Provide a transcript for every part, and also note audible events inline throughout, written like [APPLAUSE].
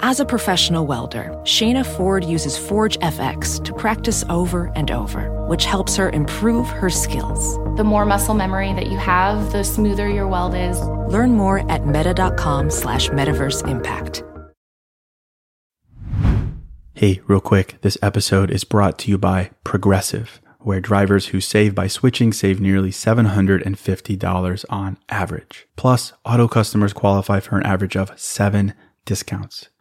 As a professional welder, Shayna Ford uses Forge FX to practice over and over, which helps her improve her skills. The more muscle memory that you have, the smoother your weld is. Learn more at meta.com slash metaverse impact. Hey, real quick, this episode is brought to you by Progressive, where drivers who save by switching save nearly $750 on average. Plus, auto customers qualify for an average of seven discounts.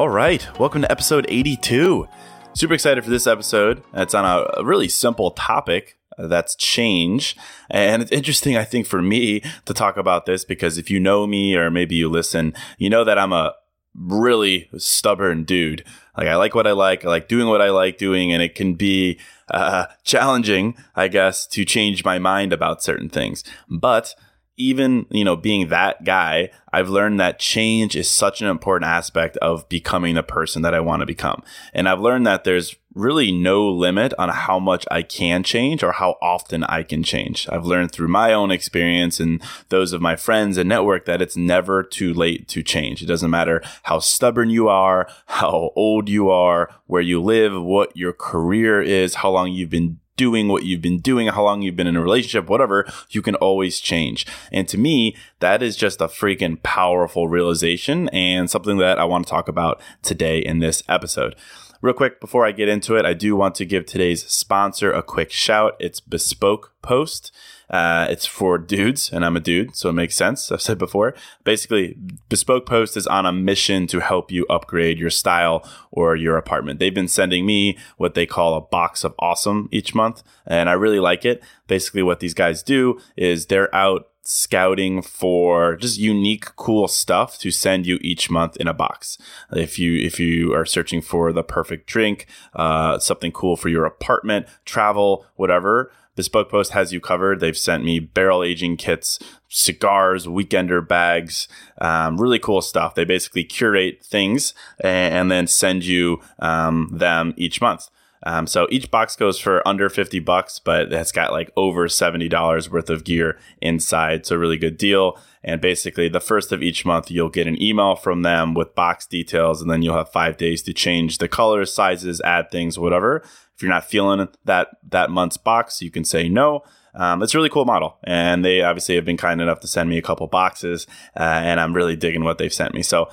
All right, welcome to episode 82. Super excited for this episode. It's on a, really simple topic that's change. And it's interesting, I think, for me to talk about this because if you know me or maybe you listen, you know that I'm a really stubborn dude. Like, I like what I like, I like doing what I like doing, and it can be uh, challenging, I guess, to change my mind about certain things. But even you know being that guy i've learned that change is such an important aspect of becoming the person that i want to become. And i've learned that there's really no limit on how much i can change or how often i can change. I've learned through my own experience and those of my friends and network that it's never too late to change. It doesn't matter how stubborn you are [LAUGHS] how old you are where you live what your career is how long you've been doing what you've been doing, how long you've been in a relationship, whatever, you can always change. And to me, that is just a freaking powerful realization and something that I want to talk about today in this episode. Real quick, before I get into it, I do want to give today's sponsor a quick shout. It's Bespoke Post. Uh, it's for dudes, and I'm a dude, so it makes sense. I've said before. Basically, Bespoke Post is on a mission to help you upgrade your style or your apartment. They've been sending me what they call a box of awesome each month, and I really like it. Basically, what these guys do is they're out scouting for just unique cool stuff to send you each month in a box if you if you are searching for the perfect drink uh, something cool for your apartment travel whatever Bespoke Post has you covered. They've sent me barrel aging kits, cigars, weekender bags, um, really cool stuff. They basically curate things and, and then send you um, them each month. Um, so each box goes for under 50 bucks, but it's got like over $70 worth of gear inside. So, really good deal. And basically, the first of each month, you'll get an email from them with box details, and then you'll have five days to change the colors, sizes, add things, whatever. If you're not feeling that that month's box, you can say no. Um, it's a really cool model, and they obviously have been kind enough to send me a couple boxes, uh, and I'm really digging what they've sent me. So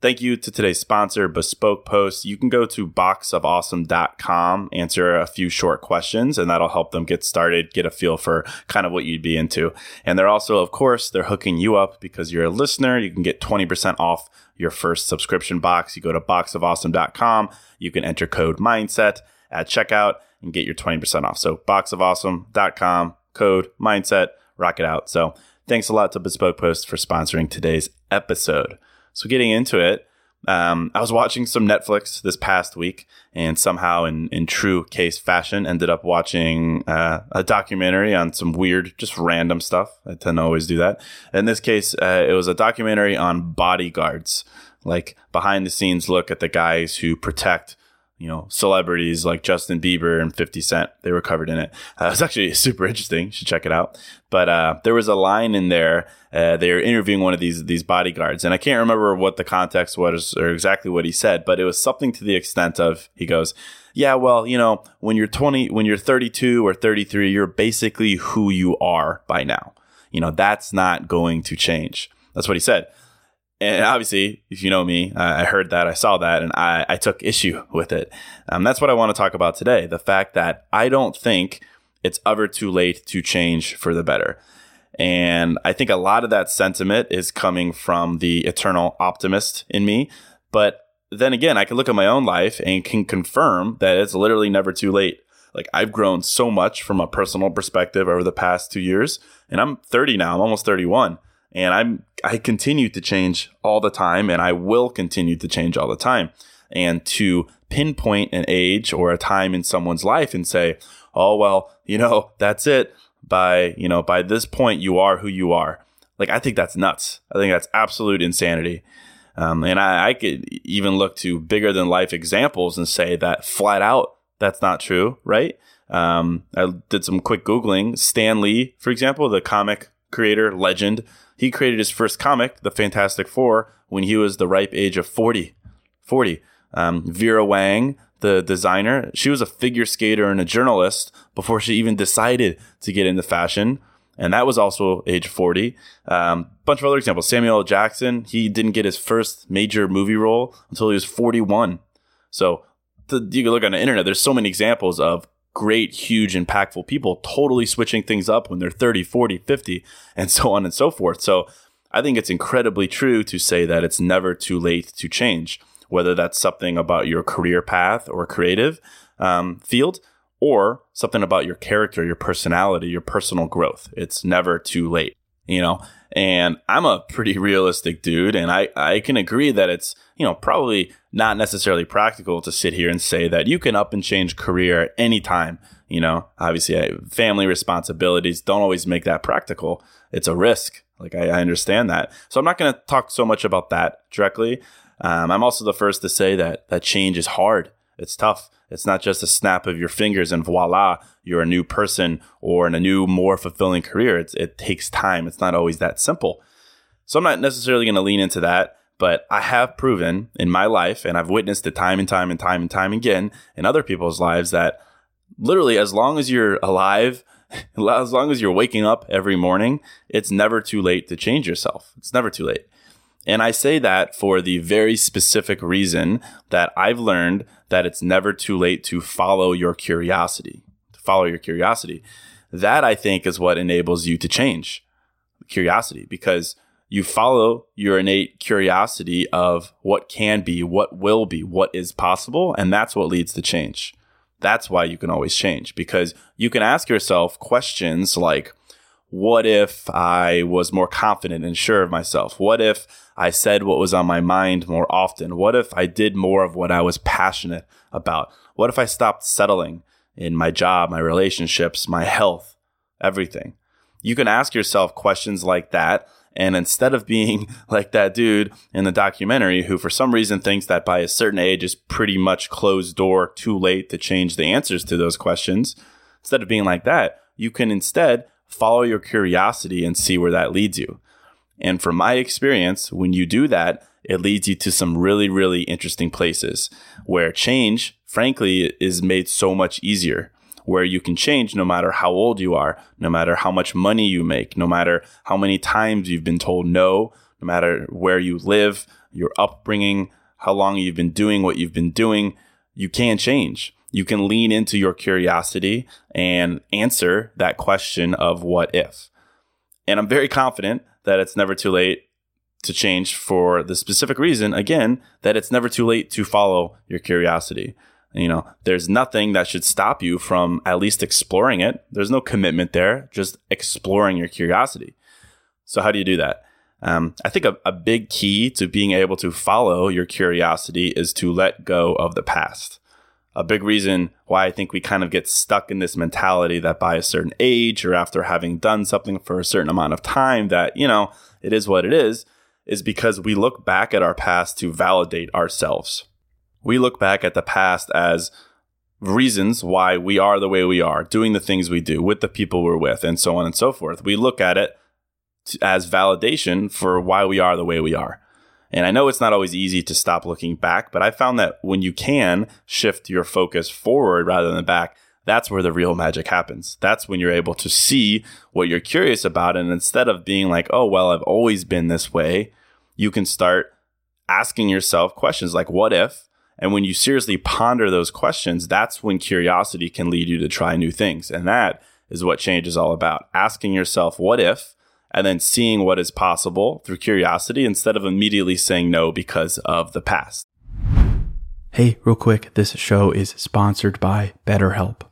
Thank you to today's sponsor, Bespoke Post. You can go to boxofawesome.com, answer a few short questions, and that'll help them get started, get a feel for kind of what you'd be into. And they're also, of course, they're hooking you up because you're a listener. You can get 20% off your first subscription box. You go to boxofawesome.com. You can enter code mindset at checkout and get your 20% off. So boxofawesome.com, code mindset, rock it out. So thanks a lot to Bespoke Post for sponsoring today's episode. So getting into it, um, I was watching some Netflix this past week, and somehow, in, in true Case fashion, ended up watching uh, a documentary on some weird, just random stuff. I tend to always do that. In this case, uh, it was a documentary on bodyguards, like behind the scenes look at the guys who protect you know, celebrities like Justin Bieber and 50 Cent. They were covered in it. Uh, it was actually [LAUGHS] super interesting. You should check it out. But uh, there was a line in there. Uh, they were interviewing one of these these bodyguards, and I can't remember what the context was or exactly what he said, but it was something to the extent of he goes, yeah, well, you know, when you're 20, when you're 32 or 33, you're basically who you are by now. You know, that's not going to change. That's what he said. And obviously, if you know me, I heard that, I saw that, and I, I took issue with it. Um, that's what I want to talk about today. The fact that I don't think it's ever too late to change for the better. And I think a lot of that sentiment is coming from the eternal optimist in me. But then again, I can look at my own life and can confirm that it's literally never too late. Like I've grown so much from a personal perspective over the past two years, and I'm 30 now. I'm almost 31, and I'm I continue to change all the time, and I will continue to change all the time. And to pinpoint an age or a time in someone's life and say, "Oh well, you know, that's it." By you know, by this point, you are who you are. Like I think that's nuts. I think that's absolute insanity. Um, and I, I could even look to bigger than life examples and say that flat out, that's not true, right? Um, I did some quick Googling. Stan Lee, for example, the comic creator, legend, he created his first comic, The Fantastic Four, when he was the ripe age of 40. 40. Um, Vera Wang, the designer, she was a figure skater and a journalist before she even decided to get into fashion and that was also age 40. Um, bunch of other examples. Samuel L. Jackson, he didn't get his first major movie role until he was 41. So the, you can look on the internet, there's so many examples of great, huge, impactful people totally switching things up when they're 30, 40, 50, and so on and so forth. So I think it's incredibly true to say that it's never too late to change, whether that's something about your career path or creative um, field or something about your character, your personality, your personal growth. It's never too late, you know? And I'm a pretty realistic dude, and I, I can agree that it's, you know, probably not necessarily practical to sit here and say that you can up and change career at any time. You know, obviously, family responsibilities don't always make that practical. It's a risk. Like, I, I understand that. So I'm not going to talk so much about that directly. Um, I'm also the first to say that that change is hard. It's tough. It's not just a snap of your fingers and voila, you're a new person or in a new, more fulfilling career. It's, it takes time. It's not always that simple. So I'm not necessarily going to lean into that, but I have proven in my life, and I've witnessed it time and time and time and time again in other people's lives that literally, as long as you're alive, [LAUGHS] as long as you're waking up every morning, it's never too late to change yourself. It's never too late. And I say that for the very specific reason that I've learned that it's never too late to follow your curiosity, follow your curiosity. That I think is what enables you to change curiosity because you follow your innate curiosity of what can be, what will be, what is possible. And that's what leads to change. That's why you can always change because you can ask yourself questions like, what if I was more confident and sure of myself? What if I said what was on my mind more often? What if I did more of what I was passionate about? What if I stopped settling in my job, my relationships, my health, everything? You can ask yourself questions like that. And instead of being [LAUGHS] like that dude in the documentary who, for some reason, thinks that by a certain age is pretty much closed door, too late to change the answers to those questions, instead of being like that, you can instead follow your curiosity and see where that leads you. And from my experience, when you do that, it leads you to some really, really interesting places where change, frankly, is made so much easier. Where you can change no matter how old you are, no matter how much money you make, no matter how many times you've been told no, no matter where you live, your upbringing, how long you've been doing what you've been doing, you can change. You can lean into your curiosity and answer that question of what if. And I'm very confident that it's never too late to change for the specific reason, again, that it's never too late to follow your curiosity. You know, there's nothing that should stop you from at least exploring it. There's no commitment there, just exploring your curiosity. So, how do you do that? Um, I think a, a big key to being able to follow your curiosity is to let go of the past a big reason why I think we kind of get stuck in this mentality that by a certain age or after having done something for a certain amount of time that, you know, it is what it is, is because we look back at our past to validate ourselves. We look back at the past as reasons why we are the way we are, doing the things we do with the people we're with, and so on and so forth. We look at it as validation for why we are the way we are. And I know it's not always easy to stop looking back, but I found that when you can shift your focus forward rather than back, that's where the real magic happens. That's when you're able to see what you're curious about. And instead of being like, oh, well, I've always been this way, you can start asking yourself questions like, what if? And when you seriously ponder those questions, that's when curiosity can lead you to try new things. And that is what change is all about. Asking yourself, what if? And then seeing what is possible through curiosity instead of immediately saying no because of the past. Hey, real quick, this show is sponsored by BetterHelp.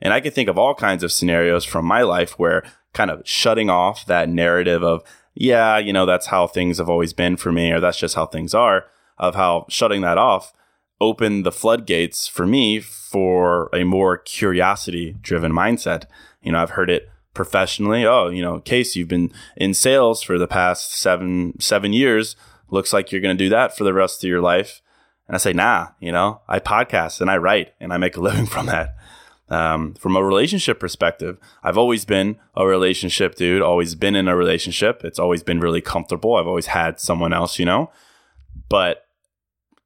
And I can think of all kinds of scenarios from my life where kind of shutting off that narrative of, yeah, you know, that's how things have always been for me, or that's just how things are, of how shutting that off opened the floodgates for me for a more curiosity driven mindset. You know, I've heard it professionally. Oh, you know, Case, you've been in sales for the past seven, seven years. Looks like you're going to do that for the rest of your life. And I say, nah, you know, I podcast and I write and I make a living [LAUGHS] from that. Um, from a relationship perspective, I've always been a relationship dude, always been in a relationship. It's always been really comfortable. I've always had someone else, you know? But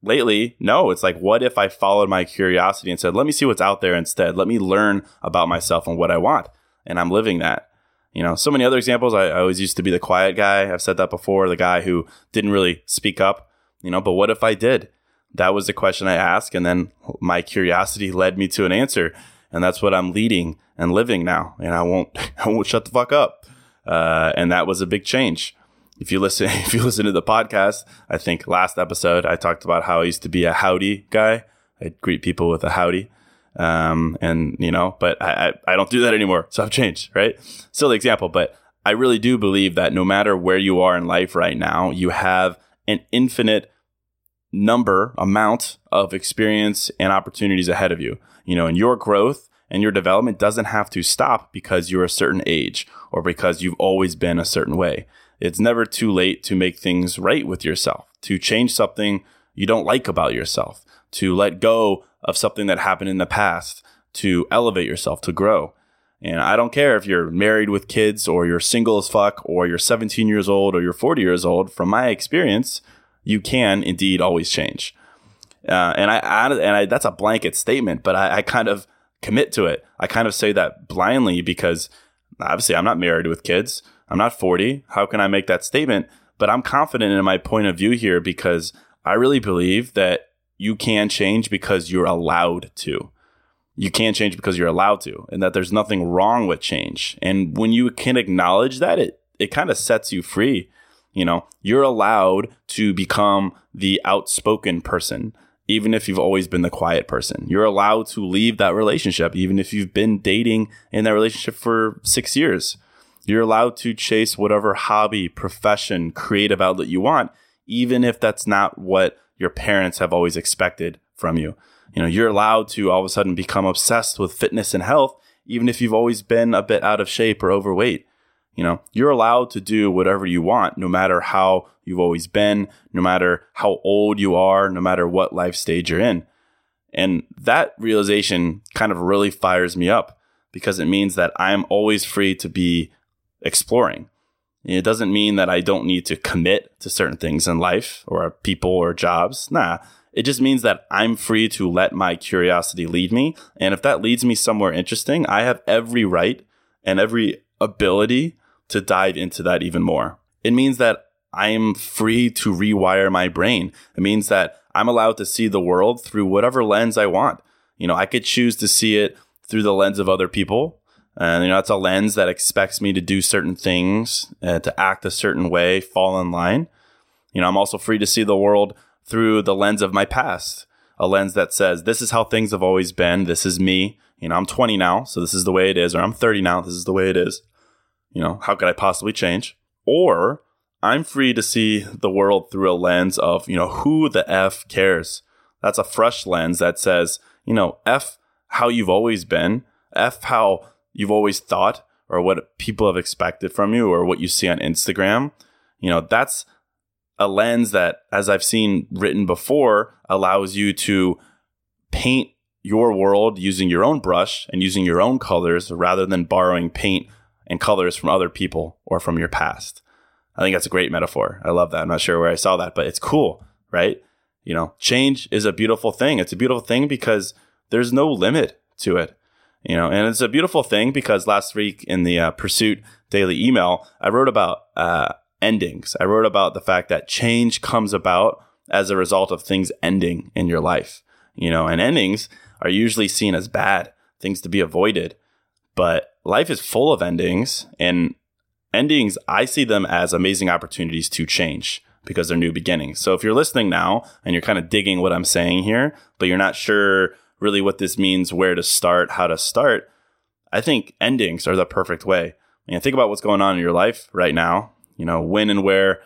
lately, no, it's like, what if I followed my curiosity and said, let me see what's out there instead? Let me learn about myself and what I want. And I'm living that. You know, so many other examples. I, I always used to be the quiet guy. I've said that before, the guy who didn't really speak up, you know, but what if I did? That was the question I asked. And then my curiosity led me to an answer and that's what I'm leading and living now. And I won't, [LAUGHS] I won't shut the fuck up. Uh, and that was a big change. If you listen, [LAUGHS] if you listen to the podcast, I think last episode I talked about how I used to be a howdy guy. I'd greet people with a howdy. Um, and you know, but I, I, I don't do that anymore. So I've changed, right? Silly example, but I really do believe that no matter where you are in life right now, you have an infinite number amount of experience and opportunities ahead of you you know, and your growth and your development doesn't have to stop because you're a certain age or because you've always been a certain way. It's never too late to make things right with yourself, to change something you don't like about yourself, to let go of something that happened in the past, to elevate yourself, to grow. And I don't care if you're married with kids or you're single as fuck or you're 17 years old or you're 40 years old. From my experience, you can indeed always change. Uh, and I, I, and I, that's a blanket statement, but I, I kind of commit to it. I kind of say that blindly because obviously I'm not married with kids. I'm not 40. How can I make that statement? But I'm confident in my point of view here because I really believe that you can change because you're allowed to. You can change because you're allowed to, and that there's nothing wrong with change. And when you can acknowledge that, it it kind of sets you free. You know, you're allowed to become the outspoken person, even if you've always been the quiet person. You're allowed to leave that relationship, even if you've been dating in that relationship for six years. You're allowed to chase whatever hobby, profession, creative outlet you want, even if that's not what your parents have always expected from you. You know, you're allowed to all of a sudden become obsessed with fitness and health, even if you've always been a bit out of shape or overweight. You know, you're allowed to do whatever you want, no matter how you've always been, no matter how old you are, no matter what life stage you're in. And that realization kind of really fires me up because it means that I'm always free to be exploring. It doesn't mean that I don't need to commit to certain things in life or people or jobs. Nah, it just means that I'm free to let my curiosity lead me. And if that leads me somewhere interesting, I have every right and every ability to dive into that even more. It means that I'm free to rewire my brain. It means that I'm allowed to see the world through whatever lens I want. You know, I could choose to see it through the lens of other people. And, you know, that's a lens that expects me to do certain things, uh, to act a certain way, fall in line. You know, I'm also free to see the world through the lens of my past, a lens that says, this is how things have always been. This is me. You know, I'm 20 now, so this is the way it is. Or I'm 30 now, this is the way it is. You know, how could I possibly change? Or I'm free to see the world through a lens of, you know, who the F cares? That's a fresh lens that says, you know, F how you've always been, F how you've always thought or what people have expected from you or what you see on Instagram. You know, that's a lens that, as I've seen written before, allows you to paint your world using your own brush and using your own colors rather than borrowing paint and colors from other people or from your past. I think that's a great metaphor. I love that. I'm not sure where I saw that, but it's cool, right? You know, change is a beautiful thing. It's a beautiful thing because there's no limit to it you know and it's a beautiful thing because last week in the uh, pursuit daily email i wrote about uh, endings i wrote about the fact that change comes about as a result of things ending in your life you know and endings are usually seen as bad things to be avoided but life is full of endings and endings i see them as amazing opportunities to change because they're new beginnings so if you're listening now and you're kind of digging what i'm saying here but you're not sure really what this means, where to start, how to start, I think endings are the perfect way. I mean, think about what's going on in your life right now, you know, when and where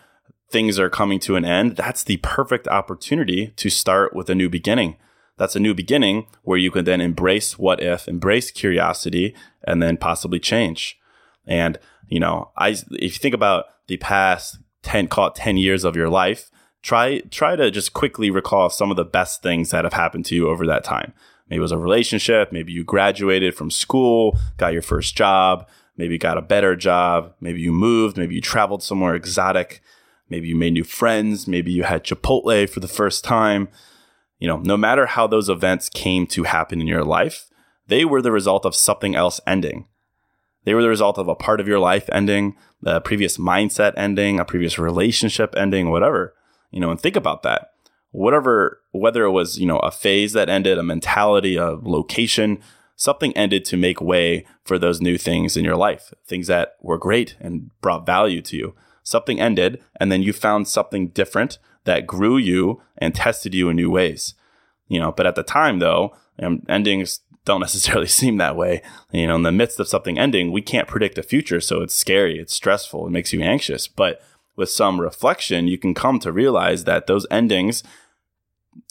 things are coming to an end. That's the perfect opportunity to start with a new beginning. That's a new beginning where you can then embrace what if, embrace curiosity, and then possibly change. And, you know, I, if you think about the past 10, call it 10 years of your life, try try to just quickly recall some of the best things that have happened to you over that time. Maybe it was a relationship, maybe you graduated from school, got your first job, maybe you got a better job, maybe you moved, maybe you traveled somewhere exotic, maybe you made new friends, maybe you had Chipotle for the first time. You know, no matter how those events came to happen in your life, they were the result of something else ending. They were the result of a part of your life ending, a previous mindset ending, a previous relationship ending, whatever you know, and think about that. Whatever, whether it was, you know, a phase that ended, a mentality, a location, something ended to make way for those new things in your life, things that were great and brought value to you. Something ended, and then you found something different that grew you and tested you in new ways. You know, but at the time though, um, endings don't [LAUGHS] necessarily seem that way. You know, in the midst of something ending, we can't predict the future, so it's scary, it's stressful, it makes you anxious. But with some reflection, you can come to realize that those endings,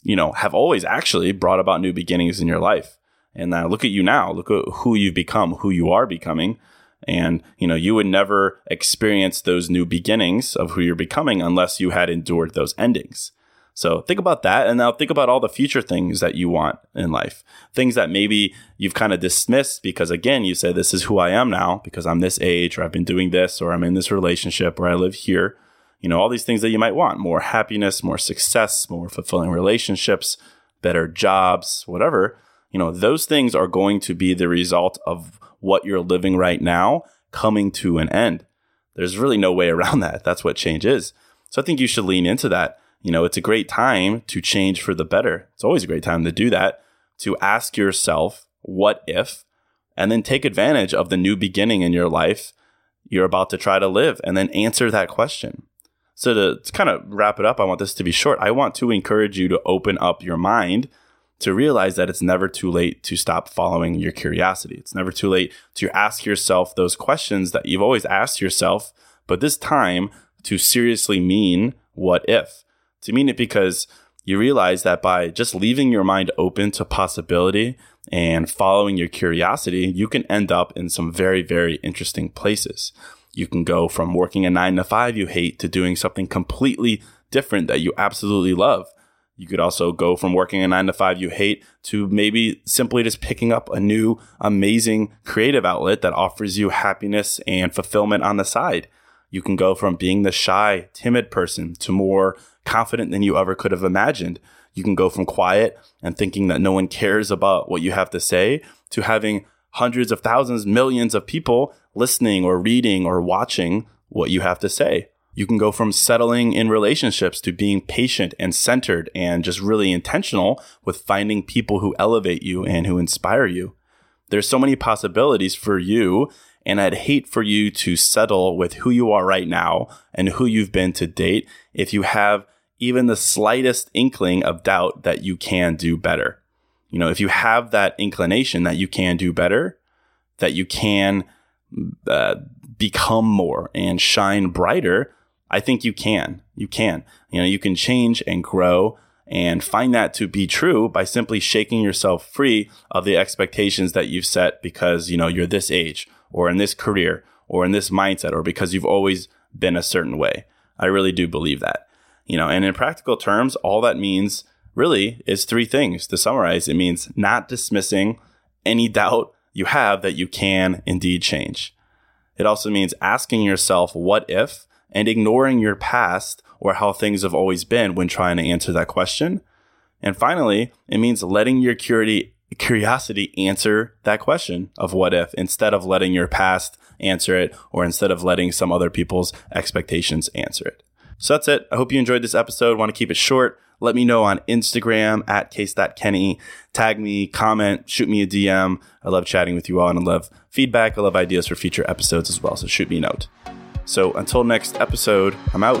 you know, have always actually brought about new beginnings in your life. And now look at you now. Look at who you've become, who you are becoming. And, you know, you would never experience those new beginnings of who you're becoming unless you had endured those endings. So think about that. And now think about all the future things that you want in life. Things that maybe you've kind of dismissed because, again, you say, This is who I am now because I'm this age, or I've been doing this, or I'm in this relationship, or I live here. You know, all these things that you might want more happiness, more success, more fulfilling relationships, better jobs, whatever. You know, those things are going to be the result of what you're living right now coming to an end. There's really no way [LAUGHS] around that. That's what change is. So I think you should lean into that you know, it's a great time to change for the better. It's always a great time to do that, to ask yourself, what if, and then take advantage of the new beginning in your life you're about to try to live and then answer that question. So, to, to kind of wrap it up, I want this to be short. I want to encourage you to open up your mind to realize that it's never too late to stop following your curiosity. It's never too late to ask yourself those questions that you've always asked yourself, but this time to seriously mean what if to mean it because you realize that by just leaving your mind open to possibility and following your curiosity, you can end up in some very, very interesting places. You can go from working a nine to five you hate to doing something completely different that you absolutely love. You could also go from working a nine to five you hate to maybe simply just picking up a new, amazing creative outlet that offers you happiness and fulfillment on the side. You can go from being the shy, timid person to more confident than you ever could have imagined. You can go from quiet and thinking that no one cares about what you have to say to having hundreds of thousands, millions of people listening or reading or watching what you have to say. You can go from settling in relationships to being patient and centered and just really intentional with finding people who elevate you and who inspire you. There's so many possibilities for you, and I'd hate for you to settle with who you are right now and who you've been to date if you have even the slightest inkling of doubt that you can do better. You know, if you have that inclination that you can do better, that you can uh, become more and shine brighter, I think you can. You can. You know, you can change and grow and find that to be true by simply shaking yourself free of the expectations that you've set because, you know, you're this age or in this career or in this mindset or because you've always been a certain way. I really do believe that. You know, and in practical terms, all that means really is three things. To summarize, it means not dismissing any doubt you have that you can indeed change. It also means asking yourself, what if, and ignoring your past or how things have always been when trying to answer that question. And finally, it means letting your curiosity answer that question of what if instead of letting your past answer it or instead of letting some other people's expectations answer it. So that's it. I hope you enjoyed this episode. Want to keep it short. Let me know on Instagram at case.kenny. Tag me, comment, shoot me a DM. I love chatting with you all and I love feedback. I love ideas for future episodes as well. So shoot me a note. So until next episode, I'm out.